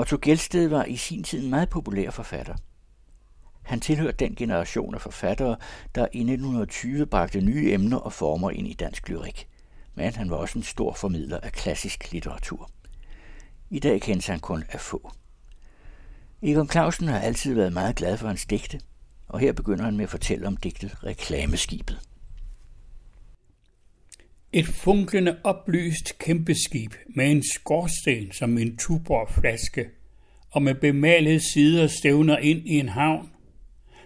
Otto Gelsted var i sin tid en meget populær forfatter. Han tilhørte den generation af forfattere, der i 1920 bragte nye emner og former ind i dansk lyrik. Men han var også en stor formidler af klassisk litteratur. I dag kendes han kun af få. Egon Clausen har altid været meget glad for hans digte, og her begynder han med at fortælle om digtet Reklameskibet. Et funklende oplyst kæmpeskib med en skorsten som en tuborgflaske og med bemalede sider stævner ind i en havn.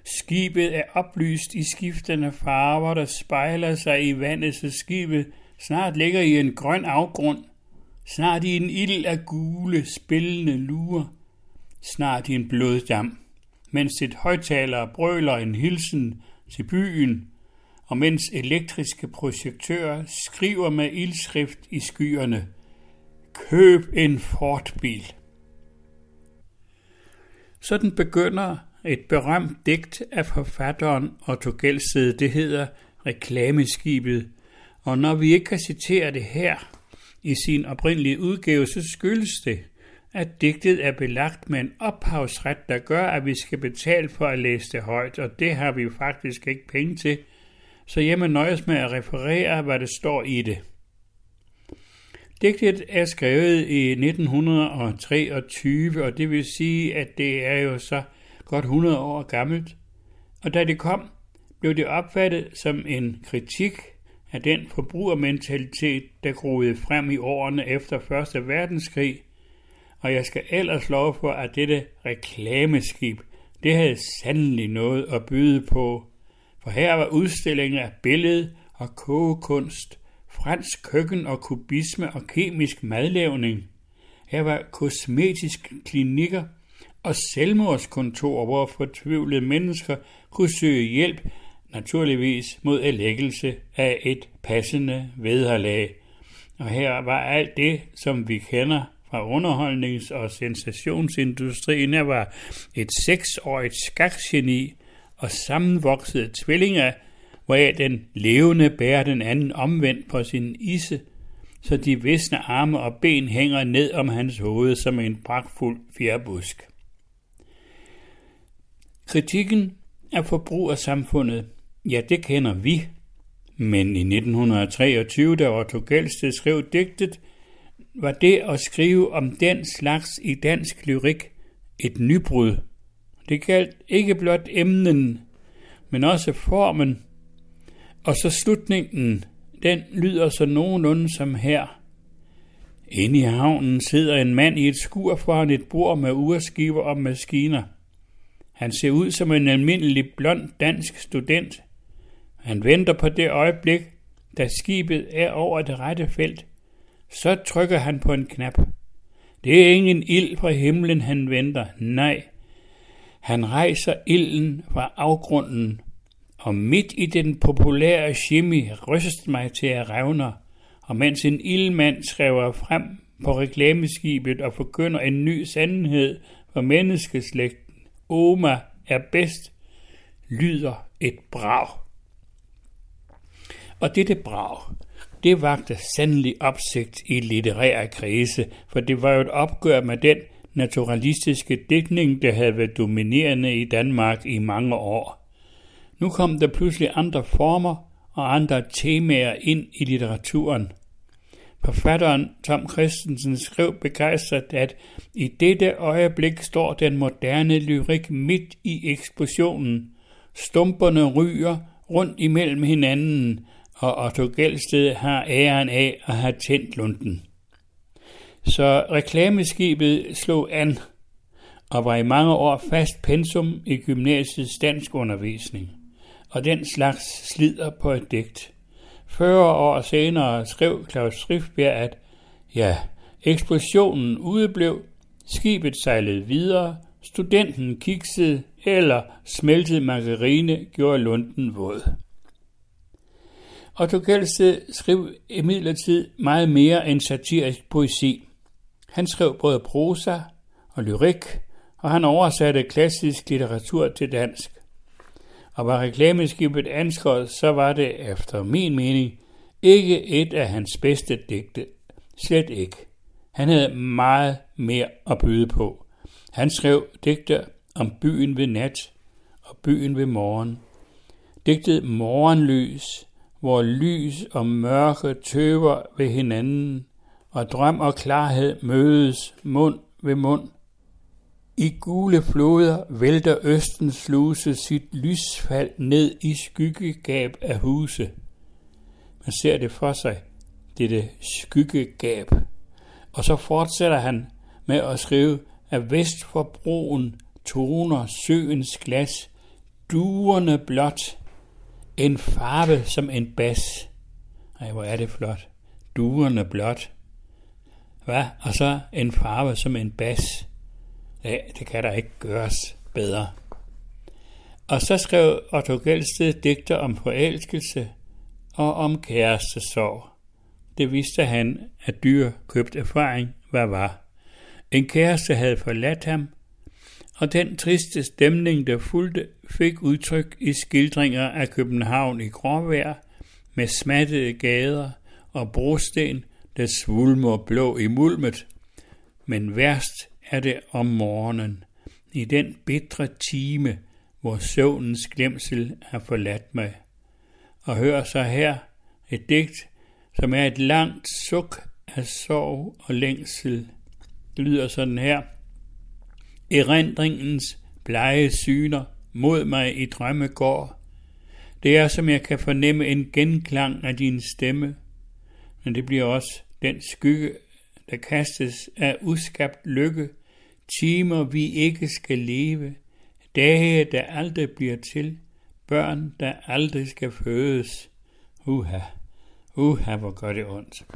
Skibet er oplyst i skiftende farver, der spejler sig i vandet, så skibet snart ligger i en grøn afgrund, snart i en ild af gule, spillende luer, snart i en bloddam, mens et højtaler brøler en hilsen til byen, og mens elektriske projektører skriver med ildskrift i skyerne, køb en Ford-bil. Sådan begynder et berømt digt af forfatteren Otto Gelsted. Det hedder Reklameskibet. Og når vi ikke kan citere det her i sin oprindelige udgave, så skyldes det, at digtet er belagt med en ophavsret, der gør, at vi skal betale for at læse det højt, og det har vi faktisk ikke penge til. Så jeg må nøjes med at referere, hvad der står i det. Digtet er skrevet i 1923, og det vil sige, at det er jo så godt 100 år gammelt. Og da det kom, blev det opfattet som en kritik af den forbrugermentalitet, der groede frem i årene efter 1. verdenskrig. Og jeg skal ellers love for, at dette reklameskib, det havde sandelig noget at byde på. For her var udstillinger af billede og kogekunst, fransk køkken og kubisme og kemisk madlavning. Her var kosmetiske klinikker og selvmordskontor, hvor fortvivlede mennesker kunne søge hjælp, naturligvis mod erlæggelse af et passende vederlag. Og her var alt det, som vi kender fra underholdnings- og sensationsindustrien. Her var et seksårigt skakgeni og sammenvoksede tvillinger, hvoraf den levende bærer den anden omvendt på sin isse, så de visne arme og ben hænger ned om hans hoved som en pragtfuld fjerbusk. Kritikken af forbrugersamfundet, ja, det kender vi. Men i 1923, da Otto Gelsted skrev digtet, var det at skrive om den slags i dansk lyrik et nybrud. Det galt ikke blot emnen, men også formen. Og så slutningen, den lyder så nogenlunde som her. Inde i havnen sidder en mand i et skur foran et bord med urskiver og maskiner. Han ser ud som en almindelig blond dansk student. Han venter på det øjeblik, da skibet er over det rette felt. Så trykker han på en knap. Det er ingen ild fra himlen, han venter. Nej, han rejser ilden fra afgrunden, og midt i den populære shimmy ryster mig til at revner, og mens en ildmand skriver frem på reklameskibet og forkynder en ny sandhed for menneskeslægten, Oma er bedst, lyder et brag. Og dette brag, det vagte sandelig opsigt i litterære krise, for det var jo et opgør med den naturalistiske dækning, der havde været dominerende i Danmark i mange år. Nu kom der pludselig andre former og andre temaer ind i litteraturen – Forfatteren Tom Christensen skrev begejstret, at i dette øjeblik står den moderne lyrik midt i eksplosionen. Stumperne ryger rundt imellem hinanden, og Otto Gelsted har æren af at have tændt lunden. Så reklameskibet slog an og var i mange år fast pensum i gymnasiets dansk undervisning. Og den slags slider på et digt. 40 år senere skrev Claus Schriftbjerg, at ja, eksplosionen udeblev, skibet sejlede videre, studenten kiksede eller smeltede margarine gjorde lunden våd. Otto Gelsted skrev imidlertid meget mere end satirisk poesi. Han skrev både prosa og lyrik, og han oversatte klassisk litteratur til dansk. Og var reklameskibet anskåret, så var det efter min mening ikke et af hans bedste digte. Slet ikke. Han havde meget mere at byde på. Han skrev digte om byen ved nat og byen ved morgen. Digtet Morgenlys, hvor lys og mørke tøver ved hinanden, og drøm og klarhed mødes mund ved mund. I gule floder vælter Østens sluse sit lysfald ned i skyggegab af huse. Man ser det for sig, dette skyggegab. Og så fortsætter han med at skrive, at vest for broen toner søens glas, duerne blot, en farve som en bas. Ej, hvor er det flot. Duerne blot. Hvad? Og så en farve som en bas. Ja, det kan der ikke gøres bedre. Og så skrev Otto Gelsted digter om forelskelse og om kærestesorg. Det vidste han, at dyr købt erfaring, hvad var. En kæreste havde forladt ham, og den triste stemning, der fulgte, fik udtryk i skildringer af København i gråvejr, med smattede gader og brosten, der svulmer blå i mulmet. Men værst er det om morgenen, i den bitre time, hvor søvnens glemsel har forladt mig. Og hør så her et digt, som er et langt suk af sorg og længsel. Det lyder sådan her. Erindringens blege syner mod mig i drømme går. Det er, som jeg kan fornemme en genklang af din stemme, men det bliver også den skygge, der kastes af uskabt lykke, timer vi ikke skal leve, dage, der aldrig bliver til, børn, der aldrig skal fødes. Uha, uha, hvor gør det ondt.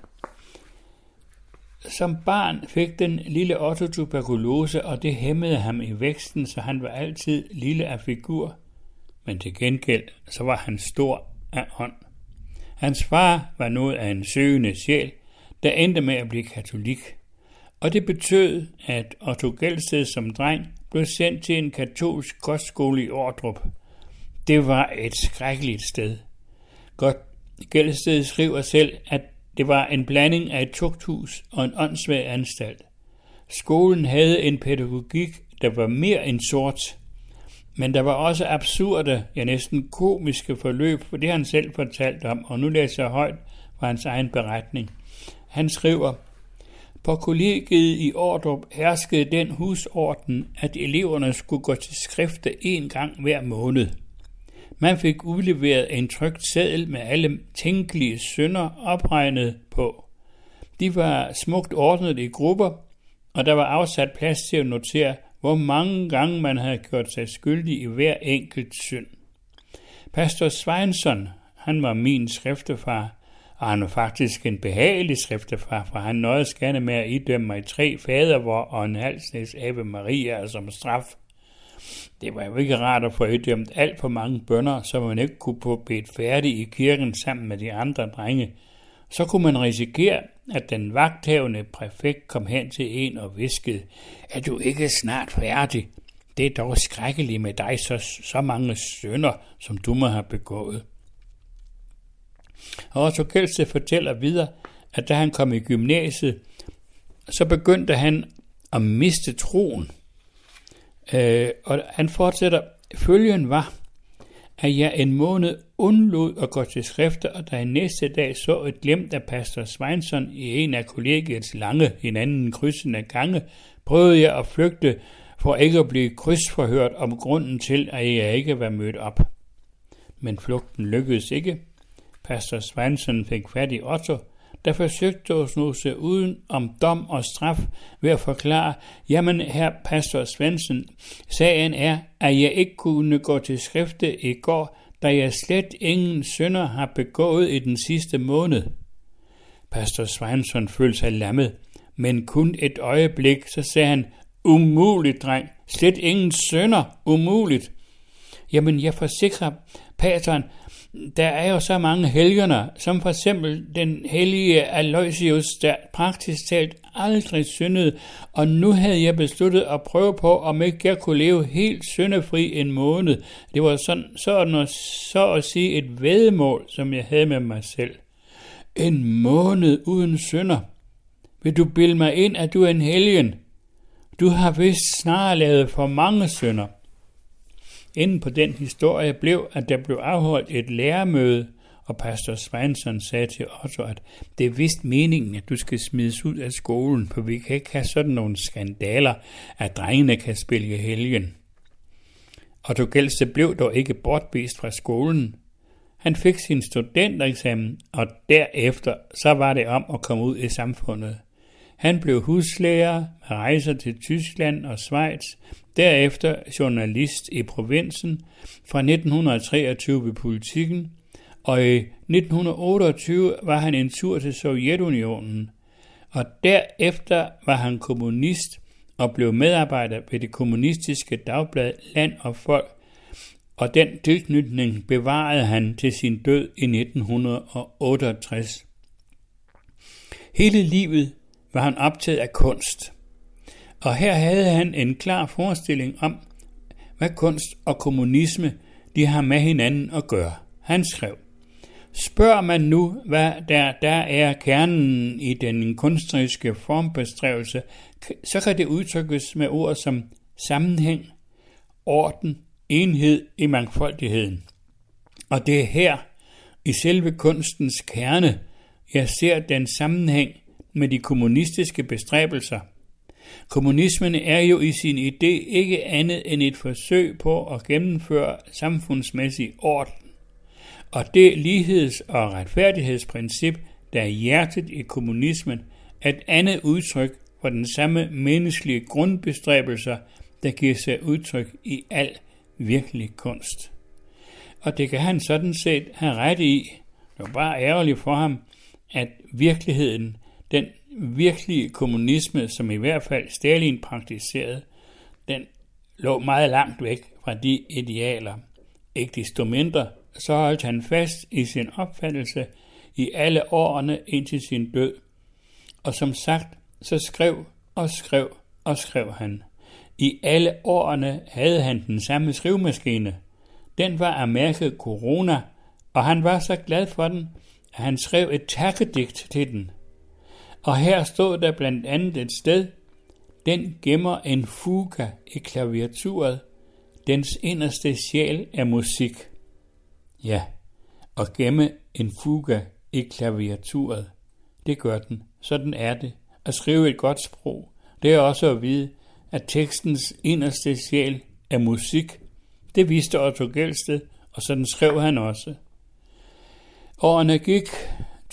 Som barn fik den lille Otto tuberkulose, og det hæmmede ham i væksten, så han var altid lille af figur. Men til gengæld, så var han stor af ånd. Hans far var noget af en søgende sjæl, der endte med at blive katolik. Og det betød, at Otto Gelsted som dreng blev sendt til en katolsk kostskole i Ordrup. Det var et skrækkeligt sted. Godt Gelsted skriver selv, at det var en blanding af et tugthus og en åndssvag anstalt. Skolen havde en pædagogik, der var mere end sort, men der var også absurde, ja næsten komiske forløb, for det han selv fortalte om, og nu læser jeg højt fra hans egen beretning. Han skriver, på kollegiet i Ordrup herskede den husorden, at eleverne skulle gå til skrifte en gang hver måned. Man fik udleveret en trygt seddel med alle tænkelige synder opregnet på. De var smukt ordnet i grupper, og der var afsat plads til at notere, hvor mange gange man havde gjort sig skyldig i hver enkelt synd. Pastor Svensson, han var min skriftefar, og han var faktisk en behagelig skriftefar, for han nåede gerne med at idømme mig tre fadervor og en halsnæs Ave Maria som straf. Det var jo ikke rart at få idømt alt for mange bønder, så man ikke kunne få bedt færdig i kirken sammen med de andre drenge. Så kunne man risikere, at den vagthavende præfekt kom hen til en og viskede, er du ikke snart færdig? Det er dog skrækkeligt med dig, så, så mange sønder, som du må have begået. Og Otto Kelse fortæller videre, at da han kom i gymnasiet, så begyndte han at miste troen. Øh, og han fortsætter, følgen var, at jeg en måned undlod at gå til skrifter, og da han næste dag så et glemt af pastor Sveinsson i en af kollegiets lange, hinanden krydsende gange, prøvede jeg at flygte for ikke at blive krydsforhørt om grunden til, at jeg ikke var mødt op. Men flugten lykkedes ikke. Pastor Sveinsson fik fat i Otto, der forsøgte at snuse uden om dom og straf ved at forklare, jamen her pastor Svensson, sagen er, at jeg ikke kunne gå til skrifte i går, da jeg slet ingen synder har begået i den sidste måned. Pastor Svensson følte sig lammet, men kun et øjeblik, så sagde han, umuligt, dreng, slet ingen synder, umuligt. Jamen, jeg forsikrer, pateren, der er jo så mange helgener, som for eksempel den hellige Aloysius, der praktisk talt aldrig syndede, og nu havde jeg besluttet at prøve på, om ikke jeg kunne leve helt syndefri en måned. Det var sådan, sådan så at sige et vedmål, som jeg havde med mig selv. En måned uden synder. Vil du bilde mig ind, at du er en helgen? Du har vist snarere lavet for mange synder. Inden på den historie blev, at der blev afholdt et læremøde, og pastor Svensson sagde til Otto, at det er vist meningen, at du skal smides ud af skolen, for vi kan ikke have sådan nogle skandaler, at drengene kan spille helgen. Otto Gelse blev dog ikke bortvist fra skolen. Han fik sin studentereksamen, og derefter så var det om at komme ud i samfundet. Han blev huslærer med rejser til Tyskland og Schweiz, derefter journalist i provinsen fra 1923 ved politikken, og i 1928 var han en tur til Sovjetunionen, og derefter var han kommunist og blev medarbejder ved det kommunistiske dagblad Land og Folk, og den tilknytning bevarede han til sin død i 1968. Hele livet var han optaget af kunst. Og her havde han en klar forestilling om, hvad kunst og kommunisme de har med hinanden at gøre. Han skrev, Spørger man nu, hvad der, der er kernen i den kunstneriske formbestrævelse, så kan det udtrykkes med ord som sammenhæng, orden, enhed i mangfoldigheden. Og det er her, i selve kunstens kerne, jeg ser den sammenhæng med de kommunistiske bestræbelser. Kommunismen er jo i sin idé ikke andet end et forsøg på at gennemføre samfundsmæssig orden. Og det ligheds- og retfærdighedsprincip, der er hjertet i kommunismen, er et andet udtryk for den samme menneskelige grundbestræbelser, der giver sig udtryk i al virkelig kunst. Og det kan han sådan set have ret i. Det var bare ærgerligt for ham, at virkeligheden den virkelige kommunisme, som i hvert fald Stalin praktiserede, den lå meget langt væk fra de idealer. Ikke desto mindre, så holdt han fast i sin opfattelse i alle årene indtil sin død. Og som sagt, så skrev og skrev og skrev han. I alle årene havde han den samme skrivemaskine. Den var af mærket Corona, og han var så glad for den, at han skrev et takkedigt til den – og her stod der blandt andet et sted, den gemmer en fuga i klaviaturet, dens inderste sjæl er musik. Ja, og gemme en fuga i klaviaturet, det gør den. Sådan er det. At skrive et godt sprog, det er også at vide, at tekstens inderste sjæl er musik. Det viste Otto Gelsted, og sådan skrev han også. Årene gik,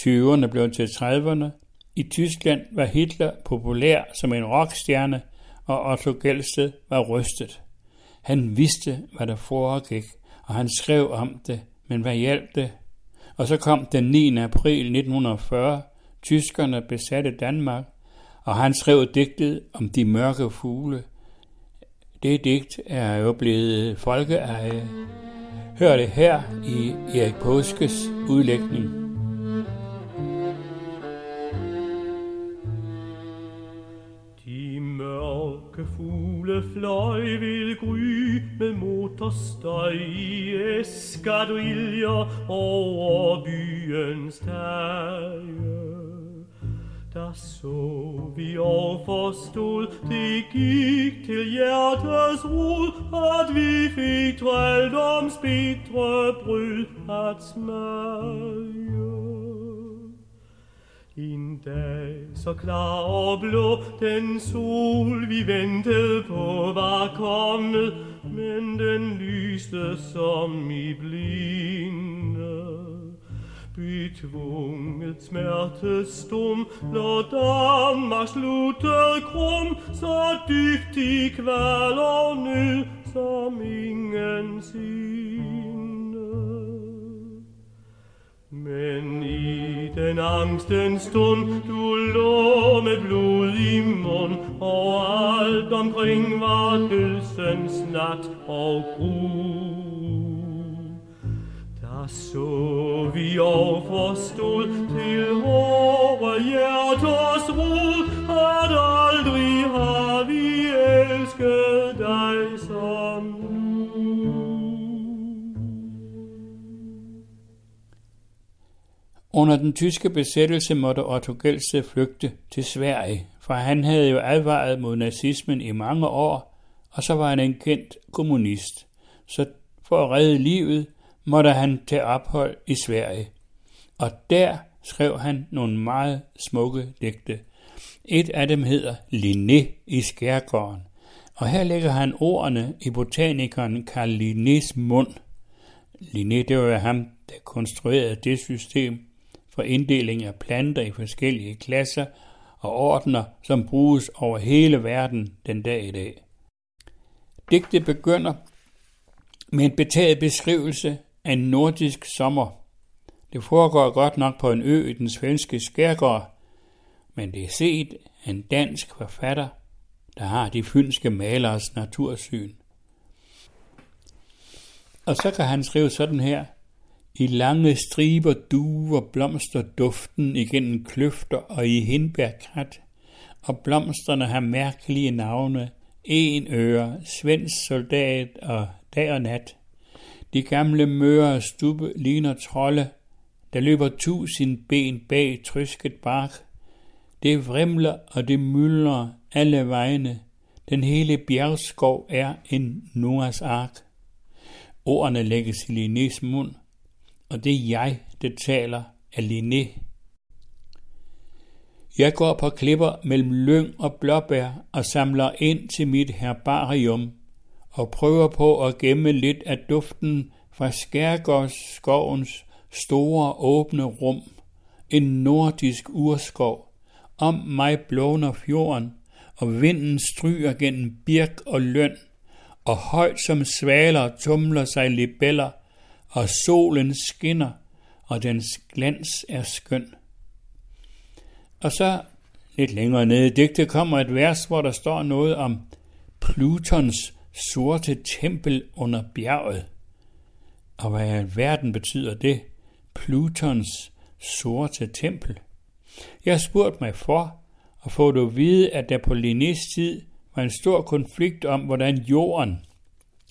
20'erne blev til 30'erne, i Tyskland var Hitler populær som en rockstjerne, og Otto Gelsted var rystet. Han vidste, hvad der foregik, og han skrev om det, men hvad hjalp det? Og så kom den 9. april 1940, tyskerne besatte Danmark, og han skrev digtet om de mørke fugle. Det digt er jo blevet folkeeje. Hør det her i Erik Påskes udlægning. Ved gry med motorstøj i eskadriller over byens tage. Der så vi og forstod, det gik til hjertets rod, at vi fik trældoms bitre bryd at smage. En dag så klar og blå, den sol vi ventede på var kommet, men den lyste som i blinde. Betvunget smertestum, når Danmark sluttet krum, så dybt i kval og nød, som ingen siger. Men i den angstens stund, du lå med blod i mund, og alt omkring var dødsens nat og gru. Der så vi og forstod til vore Under den tyske besættelse måtte Otto Gelsted flygte til Sverige for han havde jo advaret mod nazismen i mange år, og så var han en kendt kommunist. Så for at redde livet, måtte han tage ophold i Sverige. Og der skrev han nogle meget smukke digte. Et af dem hedder Linné i skærgården, og her lægger han ordene i botanikeren Carl Linnés mund. Linné, det var ham, der konstruerede det system for inddeling af planter i forskellige klasser og ordner, som bruges over hele verden den dag i dag. Digtet begynder med en betaget beskrivelse af en nordisk sommer. Det foregår godt nok på en ø i den svenske skærgård, men det er set af en dansk forfatter, der har de fynske malers natursyn. Og så kan han skrive sådan her. I lange striber duer blomster duften igennem kløfter og i hindbærkrat, og blomsterne har mærkelige navne, en øre, svensk soldat og dag og nat. De gamle møre stubbe ligner trolde, der løber tusind ben bag trysket bark. Det vrimler og det myldrer alle vegne. Den hele bjergskov er en Noahs ark. Ordene lægges i Linnés mund, og det er jeg, der taler af Linné. Jeg går på klipper mellem lyng og blåbær og samler ind til mit herbarium og prøver på at gemme lidt af duften fra skærgårdsskovens store åbne rum, en nordisk urskov. Om mig blåner fjorden, og vinden stryger gennem birk og løn, og højt som svaler tumler sig libeller, og solen skinner, og dens glans er skøn. Og så lidt længere nede i digtet kommer et vers, hvor der står noget om Plutons sorte tempel under bjerget. Og hvad i verden betyder det? Plutons sorte tempel. Jeg spurgte mig for, og få du vide, at der på Linnés tid var en stor konflikt om, hvordan jorden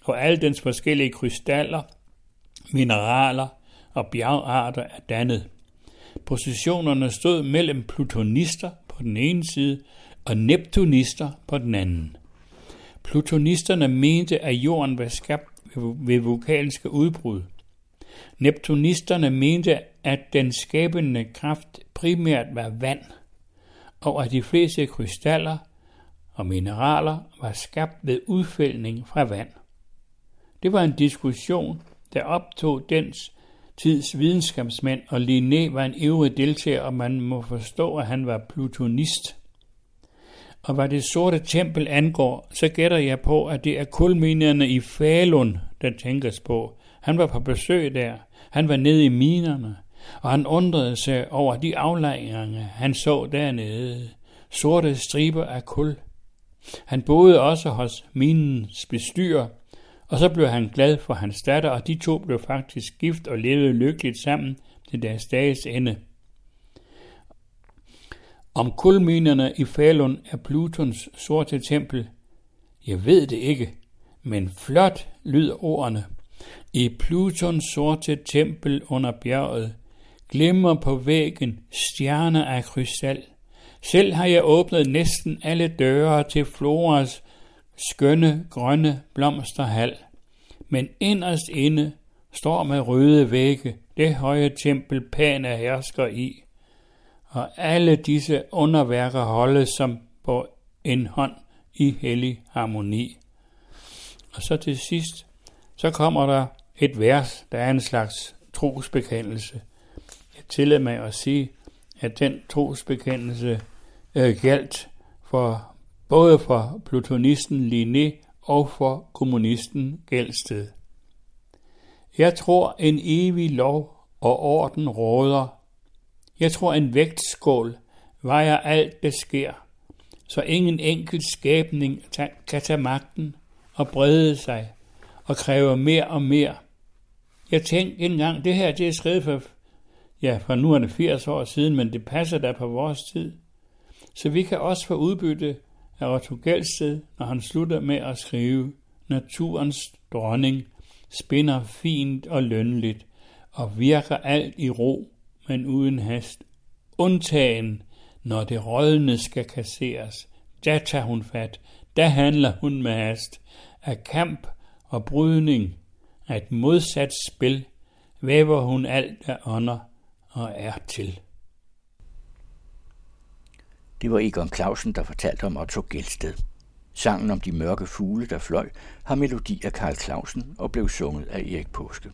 og alle dens forskellige krystaller, mineraler og bjergarter er dannet. Positionerne stod mellem plutonister på den ene side og neptunister på den anden. Plutonisterne mente, at jorden var skabt ved vulkanske udbrud. Neptunisterne mente, at den skabende kraft primært var vand, og at de fleste krystaller og mineraler var skabt ved udfældning fra vand. Det var en diskussion, der optog dens tids videnskabsmænd, og Linné var en ivrig deltager, og man må forstå, at han var plutonist. Og hvad det sorte tempel angår, så gætter jeg på, at det er kulminerne i Falun, der tænkes på. Han var på besøg der. Han var nede i minerne, og han undrede sig over de aflejringer, han så dernede. Sorte striber af kul. Han boede også hos minens bestyrer, og så blev han glad for hans datter, og de to blev faktisk gift og levede lykkeligt sammen til deres dages ende. Om kulminerne i Falun er Plutons sorte tempel, jeg ved det ikke, men flot lyder ordene. I Plutons sorte tempel under bjerget glimmer på væggen stjerner af krystal. Selv har jeg åbnet næsten alle døre til Floras skønne grønne blomsterhal. Men inderst inde står med røde vægge det høje tempel Pana hersker i og alle disse underværker holdes som på en hånd i hellig harmoni. Og så til sidst, så kommer der et vers, der er en slags trosbekendelse. Jeg tillader mig at sige, at den trosbekendelse øh, galt for både for plutonisten Linné og for kommunisten Gelsted. Jeg tror en evig lov og orden råder jeg tror, en vægtskål vejer alt, der sker, så ingen enkelt skabning kan tage magten og brede sig og kræve mere og mere. Jeg tænkte engang, det her det er skrevet for, ja, for nu er det 80 år siden, men det passer da på vores tid. Så vi kan også få udbytte af Otto Gelsted, når han slutter med at skrive, naturens dronning spinder fint og lønligt og virker alt i ro men uden hast. Undtagen, Når det rådne skal kasseres, da tager hun fat, da handler hun med hast. Af kamp og brydning, af et modsat spil, væver hun alt af ånder og er til. Det var Egon Clausen, der fortalte om Otto Gelsted. Sangen om de mørke fugle, der fløj, har melodi af Karl Clausen og blev sunget af Erik Påske.